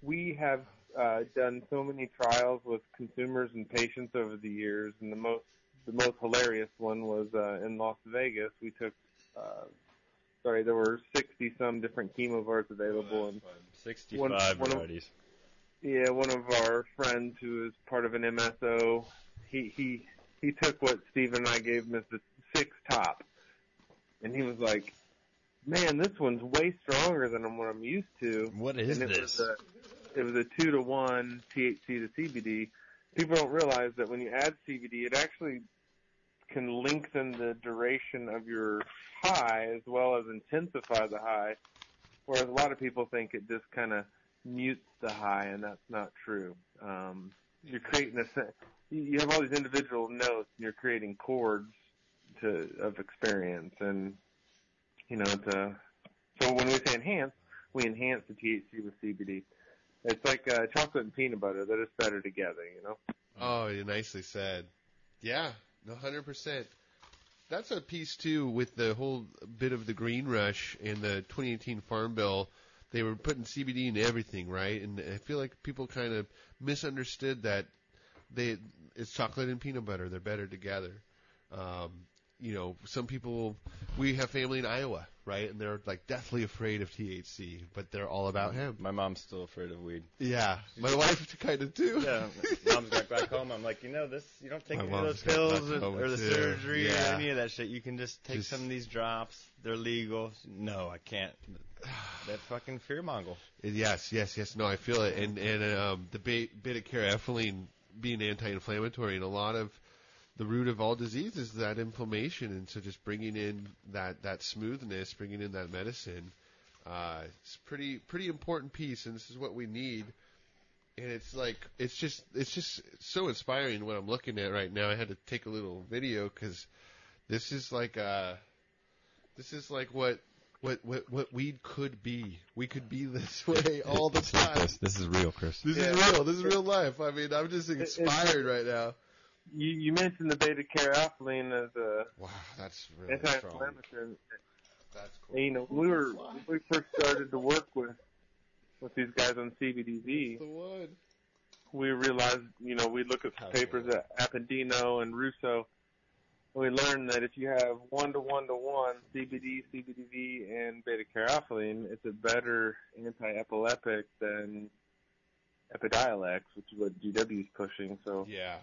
we have uh, done so many trials with consumers and patients over the years, and the most the most hilarious one was uh, in Las Vegas. We took uh, sorry, there were 60 some different chemovars available, and 65 One- one of- varieties. yeah, one of our friends who is part of an MSO, he he he took what Steve and I gave him as the six top, and he was like, "Man, this one's way stronger than what I'm used to." What is and this? was a it was a two to one THC to CBD. People don't realize that when you add CBD, it actually can lengthen the duration of your high as well as intensify the high. Whereas a lot of people think it just kind of mutes the high, and that's not true. Um, you're creating a you have all these individual notes, and you're creating chords to of experience, and you know to. So when we say enhance, we enhance the THC with CBD. It's like uh, chocolate and peanut butter; they're just better together, you know. Oh, you nicely said. Yeah, hundred percent. That's a piece too with the whole bit of the green rush and the 2018 Farm Bill. They were putting CBD in everything, right? And I feel like people kind of misunderstood that they it's chocolate and peanut butter. They're better together. Um, you know, some people we have family in Iowa, right? And they're like deathly afraid of THC, but they're all about hemp. My mom's still afraid of weed. Yeah, my wife kind of too. Yeah, mom's got glaucoma. I'm like, you know, this you don't take My any of those pills or, or the too. surgery Yeah. or any of that shit. You can just take Just- some of these drops. They're legal. No, I can't. That fucking fear mongle. Yes, yes, yes. No, I feel it. And and um, the beta caryophyllene being anti-inflammatory, and a lot of the root of all disease is that inflammation. And so, just bringing in that that smoothness, bringing in that medicine, uh, it's pretty pretty important piece. And this is what we need. And it's like it's just it's just so inspiring what I'm looking at right now. I had to take a little video because this is like uh this is like what what what what weed could be. We could be this way all the time. This is real, Chris. This Yeah. is real. This is real life. I mean, I'm just it's- inspired right now. You, you mentioned the beta caryophyllene as a Wow, that's really anti-inflammatory. That's And, you know, we were when we first started to work with with these guys on CBDV. the one. we realized, you know, we look at some papers at Appendino and Russo. And we learned that if you have one to one to one CBD, CBDV, and beta caryophyllene, it's a better anti-epileptic than Epidiolex, which is what GW is pushing. So Yeah.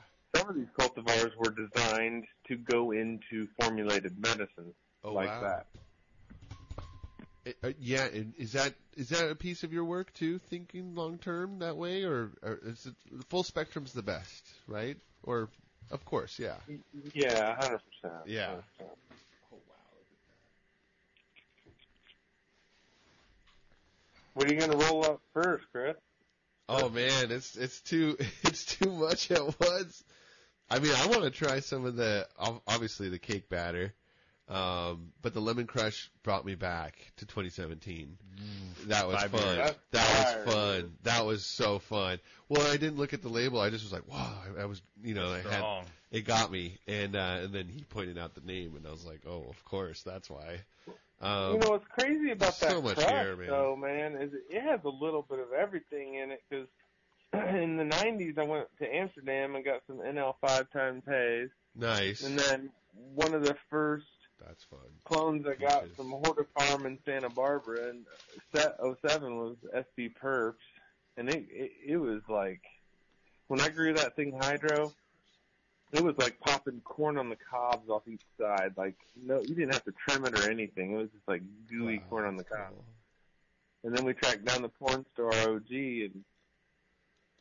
Some of these cultivars were designed to go into formulated medicines Oh like wow. that. It- uh, yeah, and is that is that a piece of your work too? Thinking long term that way, or, or is it the full spectrum's the best, right? Or, of course, yeah. Yeah, hundred percent. Yeah. What are you gonna roll up first, Chris? Oh man, it's it's too it's too much at once. I mean, I want to try some of the obviously the cake batter, um, but the lemon crush brought me back to 2017. That was Five fun. years. That That's was fun. That was so fun. Well, I didn't look at the label. I just was like, wow. I, I was, you know, I had it got me, and uh, and then he pointed out the name, and I was like, oh, of course, that's why. Um, you know what's crazy about that so that much crush, here, man. though, man, is it has a little bit of everything in it. Because in the '90s, I went to Amsterdam and got some NL5 times haze, nice. and then one of the first That's fun. clones I got from Horta Farm in Santa Barbara in set 07 was SB Perps, and it, it it was like when I grew that thing hydro. It was like popping corn on the cobs off each side. Like no, you didn't have to trim it or anything. It was just like gooey Wow, corn on the cob. cool. And then we tracked down the porn star OG and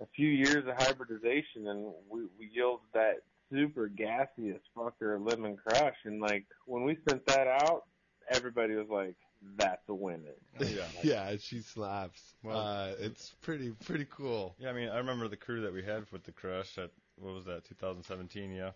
a few years of hybridization and we, we yielded that super gaseous fucker lemon crush and like when we sent that out, everybody was like, That's a winner. Yeah. yeah, she slaps. Well- uh, it's pretty pretty cool. Yeah, I mean, I remember the crew that we had with the crush at what was that, 2017? Yeah.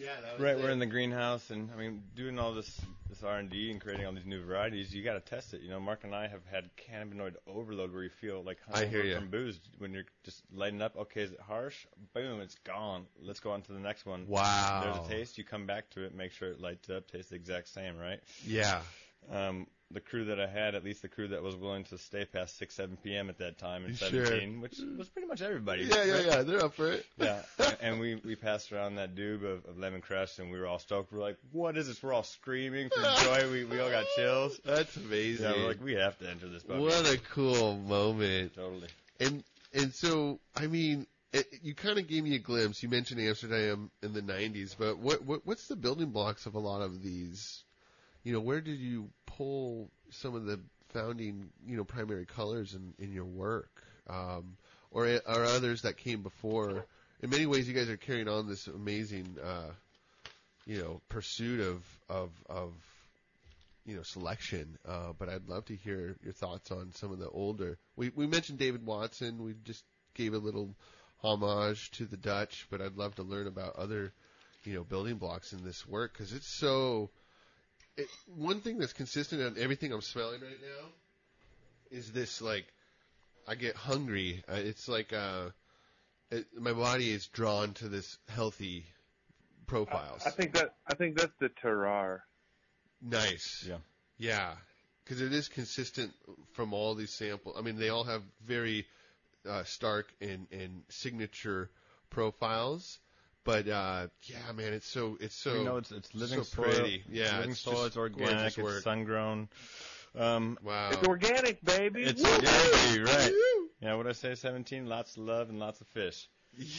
Yeah, that Right, we're in the greenhouse, and I mean, doing all this this R and D and creating all these new varieties, you got to test it. You know, Mark and I have had cannabinoid overload where you feel like I hear hungover ya. from booze when you're just lighting up. Okay, is it harsh? Boom, it's gone. Let's go on to the next one. Wow. There's a taste. You come back to it, make sure it lights up, tastes the exact same, right? Yeah. Um, the crew that I had, at least the crew that was willing to stay past 6, 7 p.m. at that time in Sure. 17, which was pretty much everybody. Yeah, yeah, yeah. They're up for it. Yeah, and- we we passed around that doob of, of lemon crush, and we were all stoked. We're like, "What is this?" We're all screaming for joy. We we all got chills. That's amazing. Yeah, we're like, we have to enter this puppy. what a cool moment. Totally. And and so I mean, it, you kind of gave me a glimpse. You mentioned Amsterdam in the '90s, but what, what what's the building blocks of a lot of these? You know, where did you pull some of the founding, you know, primary colors in in your work, um, or are others that came before? In many ways, you guys are carrying on this amazing, uh, you know pursuit of of of you know selection. Uh, but I'd love to hear your thoughts on some of the older. We we mentioned David Watson. We just gave a little homage to the Dutch, but I'd love to learn about other you know building blocks in this work because it's so. It, one thing that's consistent on everything I'm smelling right now is this like I get hungry. Uh, it's like uh, it, my body is drawn to this healthy profiles. I think that I think that's the terroir. Nice. Yeah. Yeah. Because it is consistent from all these samples. I mean, they all have very uh, stark and, and signature profiles. But uh, yeah, man, it's so it's so you know, it's it's living so soil. pretty. Yeah, living it's soil. just It's organic. gorgeous work. It's sun grown. Um, wow. It's organic, baby. It's Woo! yeah, you're right. Woo! Yeah, what I say? 17. Lots of love and lots of fish.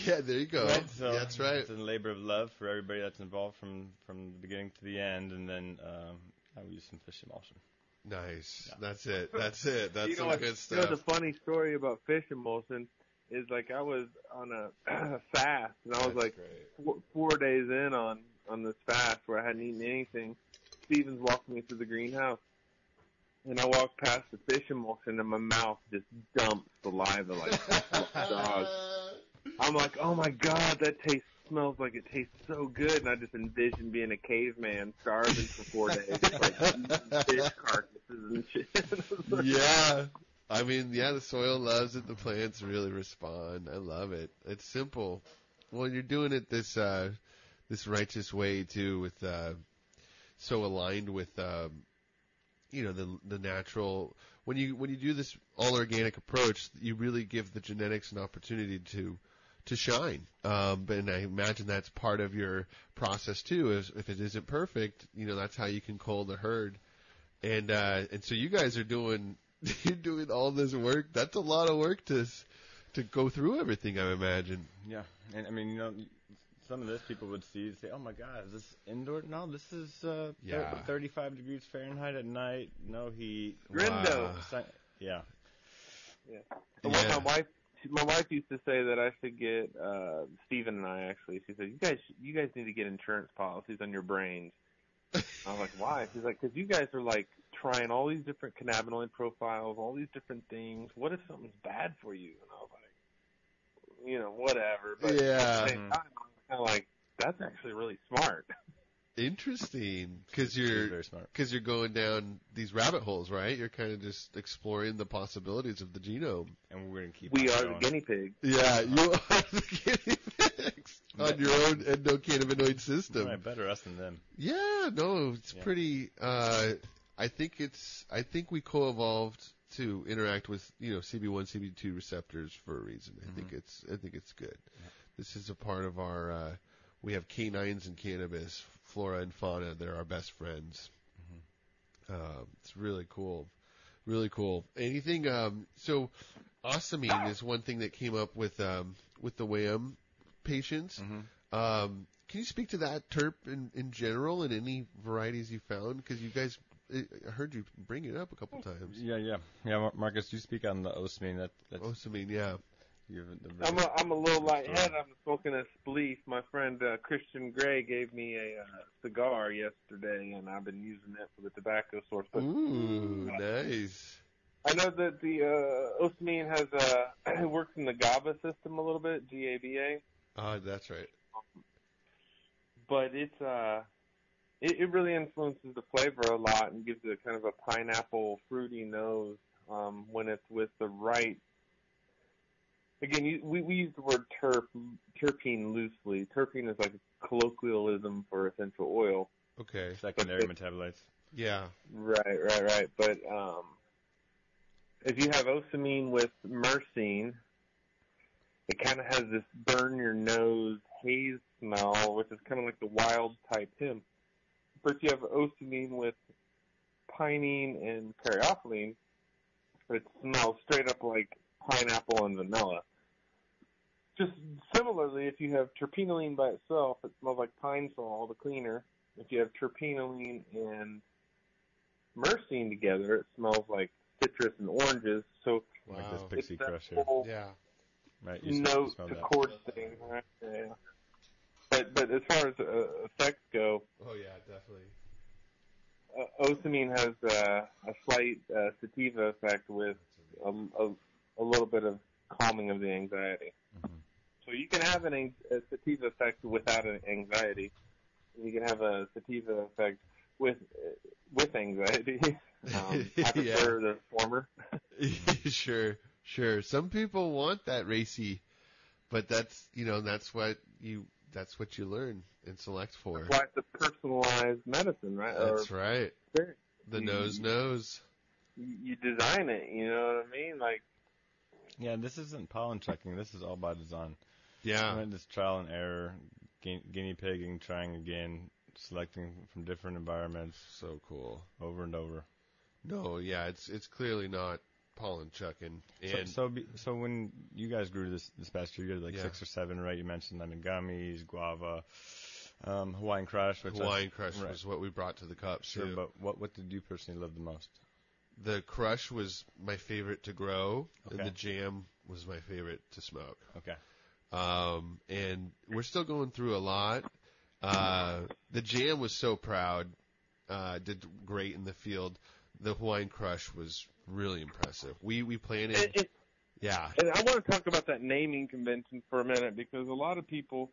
Yeah, there you go. Right, so that's right. It's a labor of love for everybody that's involved from from the beginning to the end, and then um, I will use some fish emulsion. Nice. Yeah. That's it. That's it. That's you know some what- good You stuff. know the funny story about fish emulsion is like I was on a fast and I was That's like four, four days in on on this fast where I hadn't eaten anything. Stevens walked me through the greenhouse, and I walked past the fish emulsion, and my mouth just dumped saliva like dog. I'm like, oh my god, that taste smells like it tastes so good, and I just envisioned being a caveman starving for four days, like fish carcasses and shit. yeah. I mean, yeah, the soil loves it. The plants really respond. I love it. It's simple. Well, you're doing it this uh, this righteous way too, with uh, so aligned with um, you know the the natural. When you when you do this all organic approach, you really give the genetics an opportunity to to shine. Um, and I imagine that's part of your process too. Is if it isn't perfect, you know that's how you can cull the herd. And uh, and so you guys are doing you're doing all this work. That's a lot of work to to go through everything. I imagine. Yeah, and I mean, you know, some of this people would see and say, "Oh my God, is this indoor?" No, this is uh, Yeah. 35 degrees Fahrenheit at night, no heat. Grindo. Wow. Sun- yeah, And Yeah. what my wife, my wife used to say that I should get uh Steven and I actually. She said, "You guys, you guys need to get insurance policies on your brains." I was like, "Why?" She's like, "Because you guys are like trying all these different cannabinoid profiles, all these different things. What if something's bad for you?" And I was like, "You know, whatever." But Yeah. at the same time, I was kind of like, "That's actually really smart." Interesting, because you're very smart. because you're going down these rabbit holes, right? You're kind of just exploring the possibilities of the genome. And we're gonna keep. We on are the guinea pigs. Yeah, you are the guinea pigs on your own endocannabinoid system. Right, better us than them. Yeah, no, it's Yeah. pretty. Uh, I think it's. I think we co-evolved to interact with you know CB1, CB2 receptors for a reason. I think it's. I think it's good. This is a part of our. Uh, we have canines and cannabis, flora and fauna. They're our best friends. Um, it's really cool, really cool. Anything? Um, so, ocimene is one thing that came up with um, with the WAM patients. Mhm. Um, can you speak to that terp in, in general and any varieties you found? Because you guys, I I heard you bring it up a couple times. Yeah, yeah, yeah. Marcus, you speak on the ocimene. That that's Ocimene, yeah. you the, I'm a, I'm a little lightheaded. I'm smoking a spleef. My friend uh, Christian Gray gave me a uh, cigar yesterday, and I've been using it for the tobacco source. But Ooh, nice. I know that the uh, ocimene has uh, it works in the GABA system a little bit, G-A-B-A, Ah, that's right. but it's uh, it, it really influences the flavor a lot and gives it a kind of a pineapple fruity nose um, when it's with the right. Again, you, we we use the word terp terpene loosely. Terpene is like a colloquialism for essential oil. Okay. secondary metabolites. Yeah. Right, right, right. But um, if you have ocimene with myrcene, it kind of has this burn your nose haze smell, which is kind of like the wild type hemp. But if you have ocimene with pinene and caryophyllene, it smells straight up like pineapple and vanilla. Just similarly, if you have terpinolene by itself, it smells like pine sol, the cleaner. If you have terpinolene and myrcene together, it smells like citrus and oranges. So Like this pixie it's that crush here. whole Yeah. Right, you smell, you smell to that. chord thing, right? Yeah. But but as far as uh, effects go, Oh yeah, definitely. uh, Ocimene has uh, a slight uh, sativa effect with a, a, a little bit of calming of the anxiety. Mhm. So you can have an a sativa effect without an anxiety. You can have a sativa effect with uh, with anxiety. Um, I Yeah. prefer the former. sure, sure. Some people want that racy, but that's you know that's what you that's what you learn and select for. That's why it's a personalized medicine, right? Or That's right. experience. The You- nose knows. You you design it. You know what I mean? Like Yeah, this isn't pollen checking. This is all by design. Yeah. Right, This trial and error, gu- guinea pigging, trying again, selecting from different environments, So cool. over and over. No, yeah, it's it's clearly not pollen chucking. So, And so, be, so when you guys grew this this past year, you had like Yeah. six or seven, right? You mentioned lemon gummies, guava, um, Hawaiian Crush, Hawaiian Crush right. was what we brought to the cup Sure, too. but what what did you personally love the most? the Crush was my favorite to grow, and the Jam was my favorite to smoke. Okay. Um, and we're still going through a lot. Uh, the Jam was so proud, uh, did great in the field. The Hawaiian Crush was really impressive. We we planted, it, yeah, And I want to talk about that naming convention for a minute because a lot of people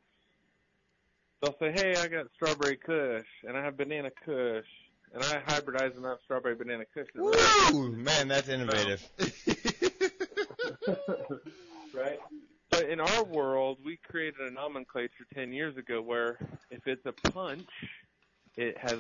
they'll say, "Hey, I got strawberry Kush and I have banana Kush and I hybridize them out strawberry banana Kush." Ooh, man, that's innovative. right? But in our world, we created a nomenclature 10 years ago where if it's a punch, it has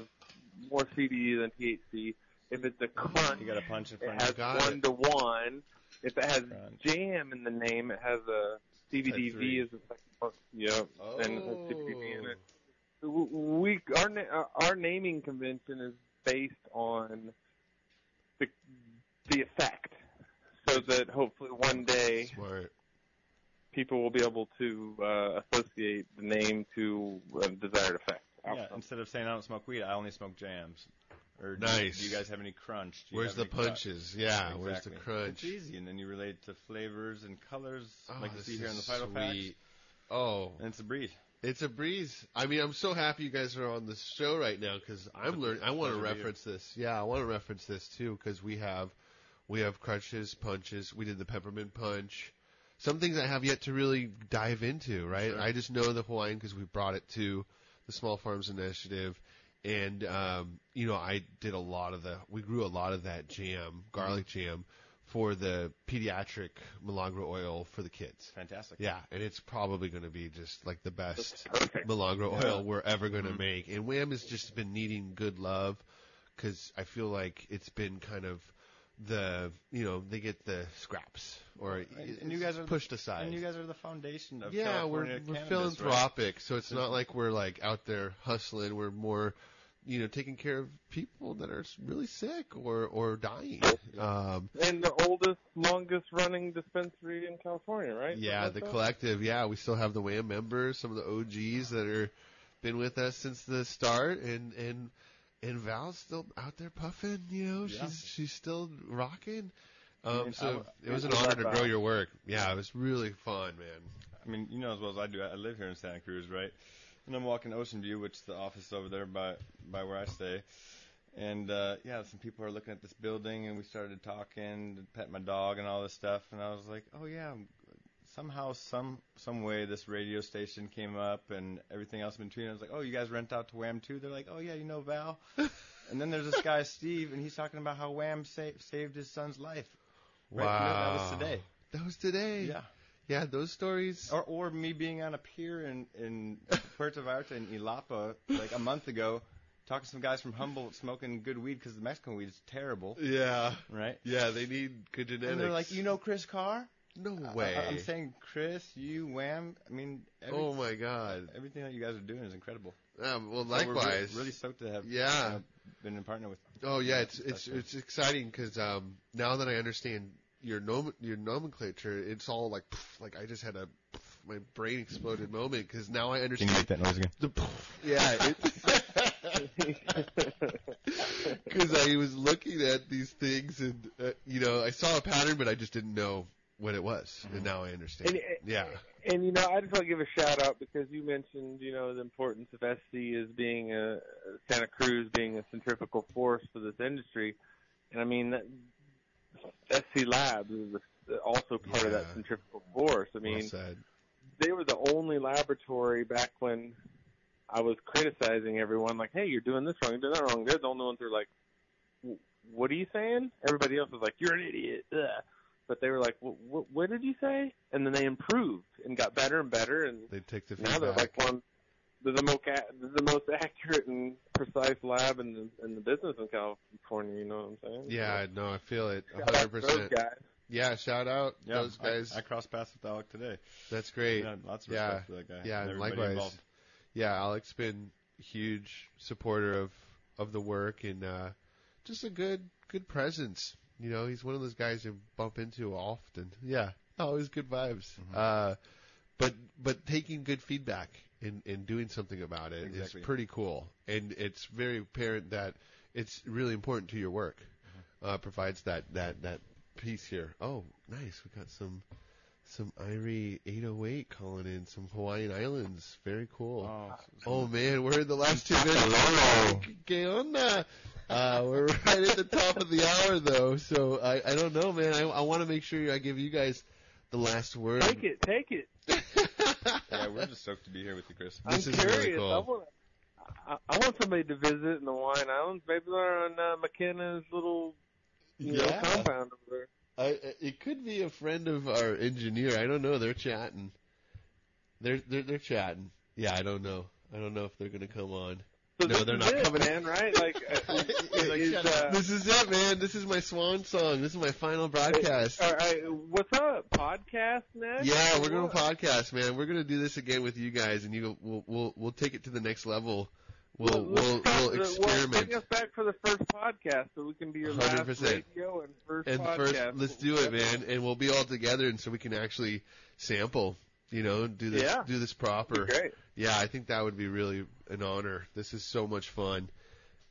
more CBD than THC. If it's a crunch, You got a punch in it front has of got one it. to one. If it has Crunch. jam in the name, it has a CBDV as a second. Yep, oh. and it has CBD in it. We our na- uh, our naming convention is based on the the effect, so that hopefully one day Smart. people will be able to uh, associate the name to a desired effect. Yeah, instead of saying I don't smoke weed, I only smoke jams. Or do, Nice. Do you guys have any crunch? Do you Where's have the any cut? punches? Yeah, where's the Exactly. crunch? It's easy, and then you relate to flavors and colors, Oh, like you this see here in the title packs. sweet. Oh, And it's a breeze. It's a breeze. I mean, I'm so happy you guys are on the show right now because I'm learning. I want to reference this. Yeah, I want to reference this too because we have we have crunches, punches. We did the peppermint punch. Some things I have yet to really dive into. Right. Sure. I just know the Hawaiian because we brought it to the Small Farms Initiative, and um, you know I did a lot of the. We grew a lot of that jam, garlic jam, for the pediatric Milagro oil for the kids. Fantastic. Yeah, and it's probably going to be just like the best. Milagro Yeah. oil we're ever going to Mhm. make. And Wham has just been needing good love because I feel like it's been kind of the you know they get the scraps or And- and you guys are pushed aside. And you guys are the foundation of yeah, we're we're cannabis, philanthropic, so it's not like we're like out there hustling. We're more you know taking care of people that are really sick or or dying. Um, and the oldest, longest running dispensary in California, right? Yeah, Something the that? collective. Yeah, we still have the WAM members, some of the OGs that are been with us since the start, and and and Val's still out there puffing. You know, Yeah. she's she's still rocking. I Um, mean, so I- it was an honor to grow your work. Yeah, it was really fun, man. I mean, you know as well as I do. I live here in Santa Cruz, right? And I'm walking Ocean View, which is the office over there by by where I stay. And uh, yeah, some people are looking at this building, and we started talking, pet my dog, and all this stuff. And I was like, oh yeah, somehow, some some way, this radio station came up, and everything else in between. I was like, oh, you guys rent out to Wham too? They're like, oh yeah, you know Val. and then there's this guy Steve, and he's talking about how Wham sa- saved his son's life. Right? Wow, That was today. That was today. Yeah. yeah, those stories. Or, or me being on a pier in, in Puerto Vallarta in Yelapa like a month ago, talking to some guys from Humboldt smoking good weed because the Mexican weed is terrible, Yeah, right? yeah, they need good genetics. And they're like, you know Chris Carr? No way. I, am saying Chris, you, Wham. I mean, every, oh my god. everything that you guys are doing is incredible. Um, well, So we're really- likewise. really, stoked to have Yeah. uh, been in partner with. Oh yeah, it's it's Especially. it's exciting because um, now that I understand your nom- your nomenclature, it's all like pff, like I just had a pff, my brain exploded moment because now I understand Can you make that noise again? the pff, yeah because I was looking at these things and uh, you know I saw a pattern but I just didn't know what it was, mm-hmm. and now I understand. And, yeah, and you know, I just want to give a shout out because you mentioned, you know, the importance of SC as being a Santa Cruz being a centrifugal force for this industry, and I mean, that, SC Labs is also part of that centrifugal force. I mean, said. they were the only laboratory back when I was criticizing everyone, like, "Hey, you're doing this wrong, you're doing that wrong." They're the only ones who are like, "What are you saying?" Everybody else was like, "You're an idiot." Ugh. But they were like, "What? What did you say?" And then they improved and got better and better, and They take the feedback. now they're like one. They're the most they're the most accurate and precise lab in the in the business in California. You know what I'm saying? yeah, no, I feel it, So, shout out hundred to those percent. guys. Yeah, shout out Yeah, those guys. I, I crossed paths with Alec today. That's great. Yeah, lots of Yeah. respect for that guy. Yeah, and and likewise. involved. Yeah, Alex has been huge supporter of of the work and uh just a good good presence. You know, he's one of those guys you bump into often. Yeah, always good vibes. Mhm. Uh, but but taking good feedback and and doing something about it is Exactly. pretty cool. And it's very apparent that it's really important to your work. Mm-hmm. Uh, provides that that that piece here. Oh, nice. We got some some Irie 808 calling in some Hawaiian Islands. Very cool. Oh, Oh man, we're in the last two minutes. Hello. ¿Qué onda? Uh, we're right at the top of the hour though, so I, I don't know, man. I, I want to make sure I give you guys the last word. Take it, take it. yeah, we're just stoked to be here with you, Chris. This I'm is really curious. cool. I want I, I want somebody to visit in the Hawaiian Islands. Maybe they're on uh, McKenna's little you know, Yeah. compound over there. I, it could be a friend of our engineer. I don't know. They're chatting. They're they're they're chatting. Yeah, I don't know. I don't know if they're gonna come on. So No, they're not it, coming. man. Right? Like, uh, like, is, uh, this is it, man. This is my swan song. This is my final broadcast. all right, what's up? Podcast next? Yeah, we're gonna podcast, man. We're gonna do this again with you guys, and you we'll we'll we'll take it to the next level. We'll Well, we'll experiment. bring us back for the first podcast, so we can be your last 100%. radio and first And podcast. first, let's do it, man, and we'll be all together, and so we can actually sample, you know, do this Yeah. do this proper. Great. Yeah, I think that would be really an honor. This is so much fun,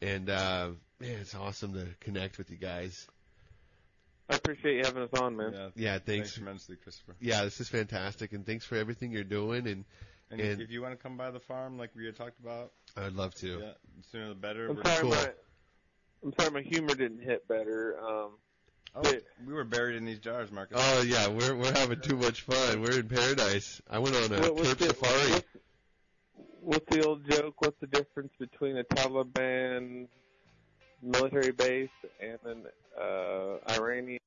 and uh, man, it's awesome to connect with you guys. I appreciate you having us on, man. Yeah, Yeah, thanks thanks. tremendously, Christopher. Yeah, this is fantastic, and thanks for everything you're doing. And And, And- if you want to come by the farm, like we had talked about, I'd love to. yeah, the sooner the better. I'm sorry, cool. my I'm sorry, my humor didn't hit better. Um, oh, but- we were buried in these jars, Marcus. Oh yeah, we're we're having too much fun. We're in paradise. I went on a what- what's Terp safari. What's, what's the old joke? What's the difference between a Taliban military base and an uh, Iranian